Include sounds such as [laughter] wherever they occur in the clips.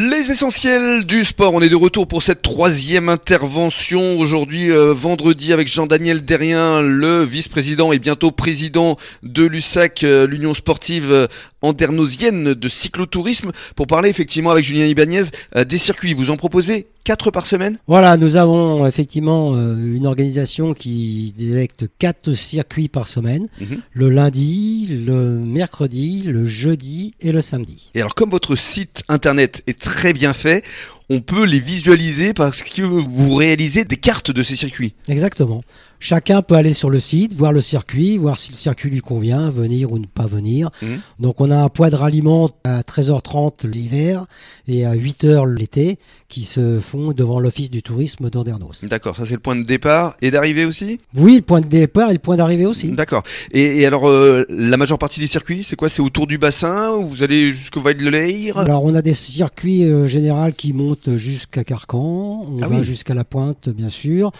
Les essentiels du sport, on est de retour pour cette troisième intervention aujourd'hui euh, vendredi avec Jean-Daniel Derrien, le vice-président et bientôt président de l'USAC, euh, l'Union sportive euh, andernosienne de cyclotourisme, pour parler effectivement avec Julien Ibanez des circuits. Vous en proposez quatre par semaine Voilà, nous avons effectivement euh, une organisation qui délecte quatre circuits par semaine, Mhm. le lundi, le mercredi, le jeudi et le samedi. Et alors comme votre site internet est très bien fait, on peut les visualiser parce que vous réalisez des cartes de ces circuits. Exactement. Chacun peut aller sur le site, voir le circuit, voir si le circuit lui convient, venir ou ne pas venir. Mhm. Donc on a un point de ralliement à 13h30 l'hiver et à 8h l'été qui se font devant l'office du tourisme d'Andernos. D'accord, ça c'est le point de départ et d'arrivée aussi? Oui, le point de départ et le point d'arrivée aussi. D'accord. Et, et alors, euh, la majeure partie des circuits, c'est quoi? C'est autour du bassin ou Vous allez jusqu'au Val de l'Air Alors on a des circuits euh, généraux qui montent jusqu'à Carcan, on Ah va oui. jusqu'à la pointe bien sûr.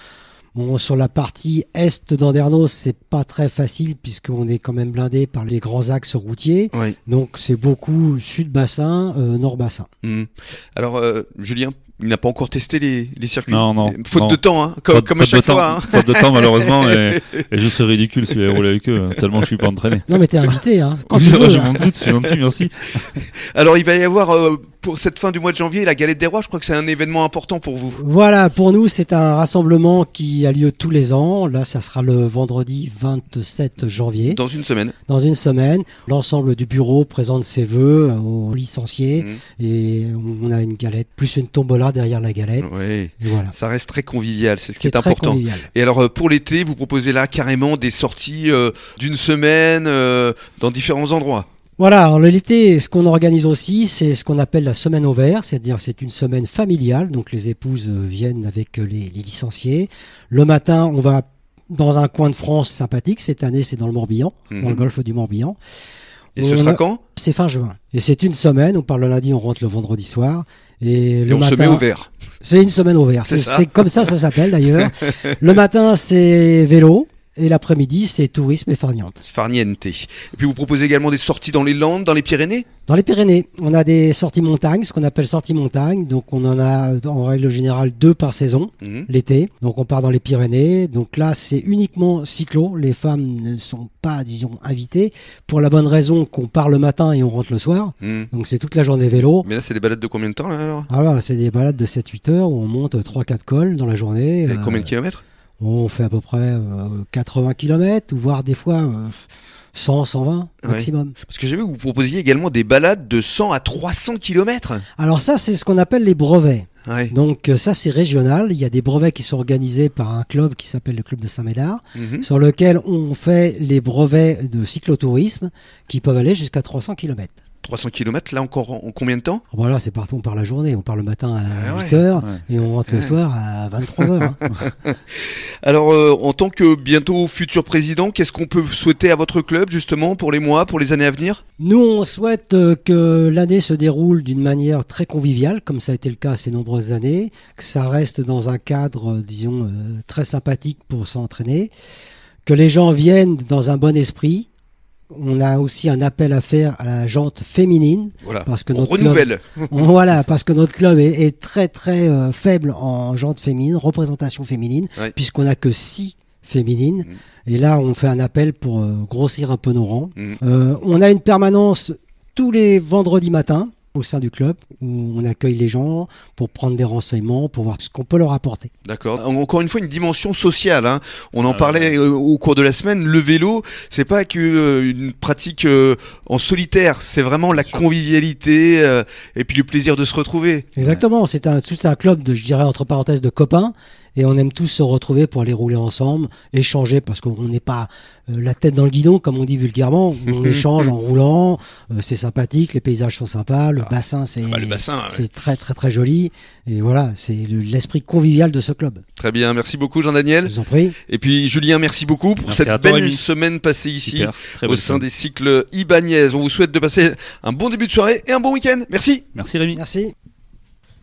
Bon, sur la partie est d'Andernos, c'est pas très facile puisqu'on est quand même blindé par les grands axes routiers. Oui. Donc c'est beaucoup sud-bassin, euh, nord-bassin. Hmm. Alors, euh, Julien, il n'a pas encore testé les, les circuits. Non, non, Faute non. de temps, hein, comme, Faute- comme à faute de chaque temps, fois. hein. Faute de temps, malheureusement, et, [laughs] et je serais ridicule si j'avais roulé avec eux, hein, tellement je suis pas entraîné. Non mais t'es invité, hein, quand [laughs] tu je veux. hein. m'en doute, c'est gentil, merci. Alors, il va y avoir, euh, pour cette fin du mois de janvier, la galette des rois. Je crois que c'est un événement important pour vous. Voilà, pour nous, c'est un rassemblement qui a lieu tous les ans. Là, ça sera le vendredi 27 janvier. Dans une semaine. Dans une semaine, l'ensemble du bureau présente ses vœux aux licenciés Mhm. et on a une galette, plus une tombola derrière la galette. Oui. Voilà. Ça reste très convivial, c'est ce qui est, important. convivial. Et alors, euh, pour l'été, vous proposez là carrément des sorties euh, d'une semaine euh, dans différents endroits? Voilà, alors l'été, ce qu'on organise aussi, c'est ce qu'on appelle la semaine au vert, c'est-à-dire c'est une semaine familiale, donc les épouses euh, viennent avec euh, les, les licenciés. Le matin, on va dans un coin de France sympathique, cette année c'est dans le Morbihan, dans Mhm. le golfe du Morbihan. Et ce On sera a- quand? C'est fin juin. Et c'est une semaine, on part le lundi, on rentre le vendredi soir. Et, Et le on matin, se met au vert. C'est une semaine au vert. C'est C'est ça. c'est comme ça, ça s'appelle d'ailleurs. [laughs] le matin, c'est vélo. Et l'après-midi, c'est tourisme et farniente. Farniente. Et puis vous proposez également des sorties dans les Landes, dans les Pyrénées? Dans les Pyrénées, on a des sorties montagne, ce qu'on appelle sorties montagne. Donc on en a en règle générale deux par saison, Mhm. l'été. Donc on part dans les Pyrénées. Donc là, c'est uniquement cyclo. Les femmes ne sont pas, disons, invitées pour la bonne raison qu'on part le matin et on rentre le soir. Mhm. Donc c'est toute la journée vélo. Mais là, c'est des balades de combien de temps là alors? Ah voilà, c'est des balades de 7-8 heures où on monte 3-4 cols dans la journée. Et Euh, combien de kilomètres? On fait à peu près euh, 80 km, ou voire des fois euh, 100, 120 Ouais. maximum. Parce que j'ai vu que vous proposiez également des balades de 100 à 300 kilomètres. Alors ça, c'est ce qu'on appelle les brevets. Ouais. Donc euh, ça, c'est régional. Il y a des brevets qui sont organisés par un club qui s'appelle le club de Saint-Médard, Mhm. sur lequel on fait les brevets de cyclotourisme qui peuvent aller jusqu'à 300 km. 300 kilomètres, là encore en en combien de temps? Voilà, c'est partout, on part la journée. On part le matin à Ah ouais. 8 heures Ouais. et on rentre le soir à 23 heures. hein. [laughs] [laughs] Alors, euh, en tant que bientôt futur président, qu'est-ce qu'on peut souhaiter à votre club justement pour les mois, pour les années à venir? Nous, on souhaite euh, que l'année se déroule d'une manière très conviviale, comme ça a été le cas ces nombreuses années, que ça reste dans un cadre, euh, disons, très sympathique pour s'entraîner, que les gens viennent dans un bon esprit. On a aussi un appel à faire à la jante féminine, Voilà. parce que On notre renouvelle. club, [laughs] voilà, parce que notre club est, est très très euh, faible en jante féminine, représentation féminine, Ouais. puisqu'on a que six féminines. Mhm. Et là, on fait un appel pour euh, grossir un peu nos rangs. Mhm. Euh, on a une permanence tous les vendredis matins au sein du club où on accueille les gens pour prendre des renseignements, pour voir ce qu'on peut leur apporter. D'accord. Encore une fois, une dimension sociale. hein. On en Ah, parlait euh, au cours de la semaine. Le vélo, c'est pas que euh, une pratique euh, en solitaire. C'est vraiment la convivialité et puis le plaisir de se retrouver. Exactement, c'est un, un club de, je dirais entre parenthèses, de copains. Et on aime tous se retrouver pour aller rouler ensemble, échanger, parce qu'on n'est pas euh, la tête dans le guidon, comme on dit vulgairement. On [laughs] échange en roulant, euh, c'est sympathique, les paysages sont sympas, le bassin c'est Bah, ouais. c'est très très très joli. Et voilà, c'est le- l'esprit convivial de ce club. Très bien. Merci beaucoup, Je Jean-Daniel. vous en prie. Et puis Julien, merci beaucoup pour Merci cette belle semaine passée ici Super, au sein semaine. des cycles Ibanez. On vous souhaite de passer un bon début de soirée et un bon week-end. Merci. Merci Rémi. Merci.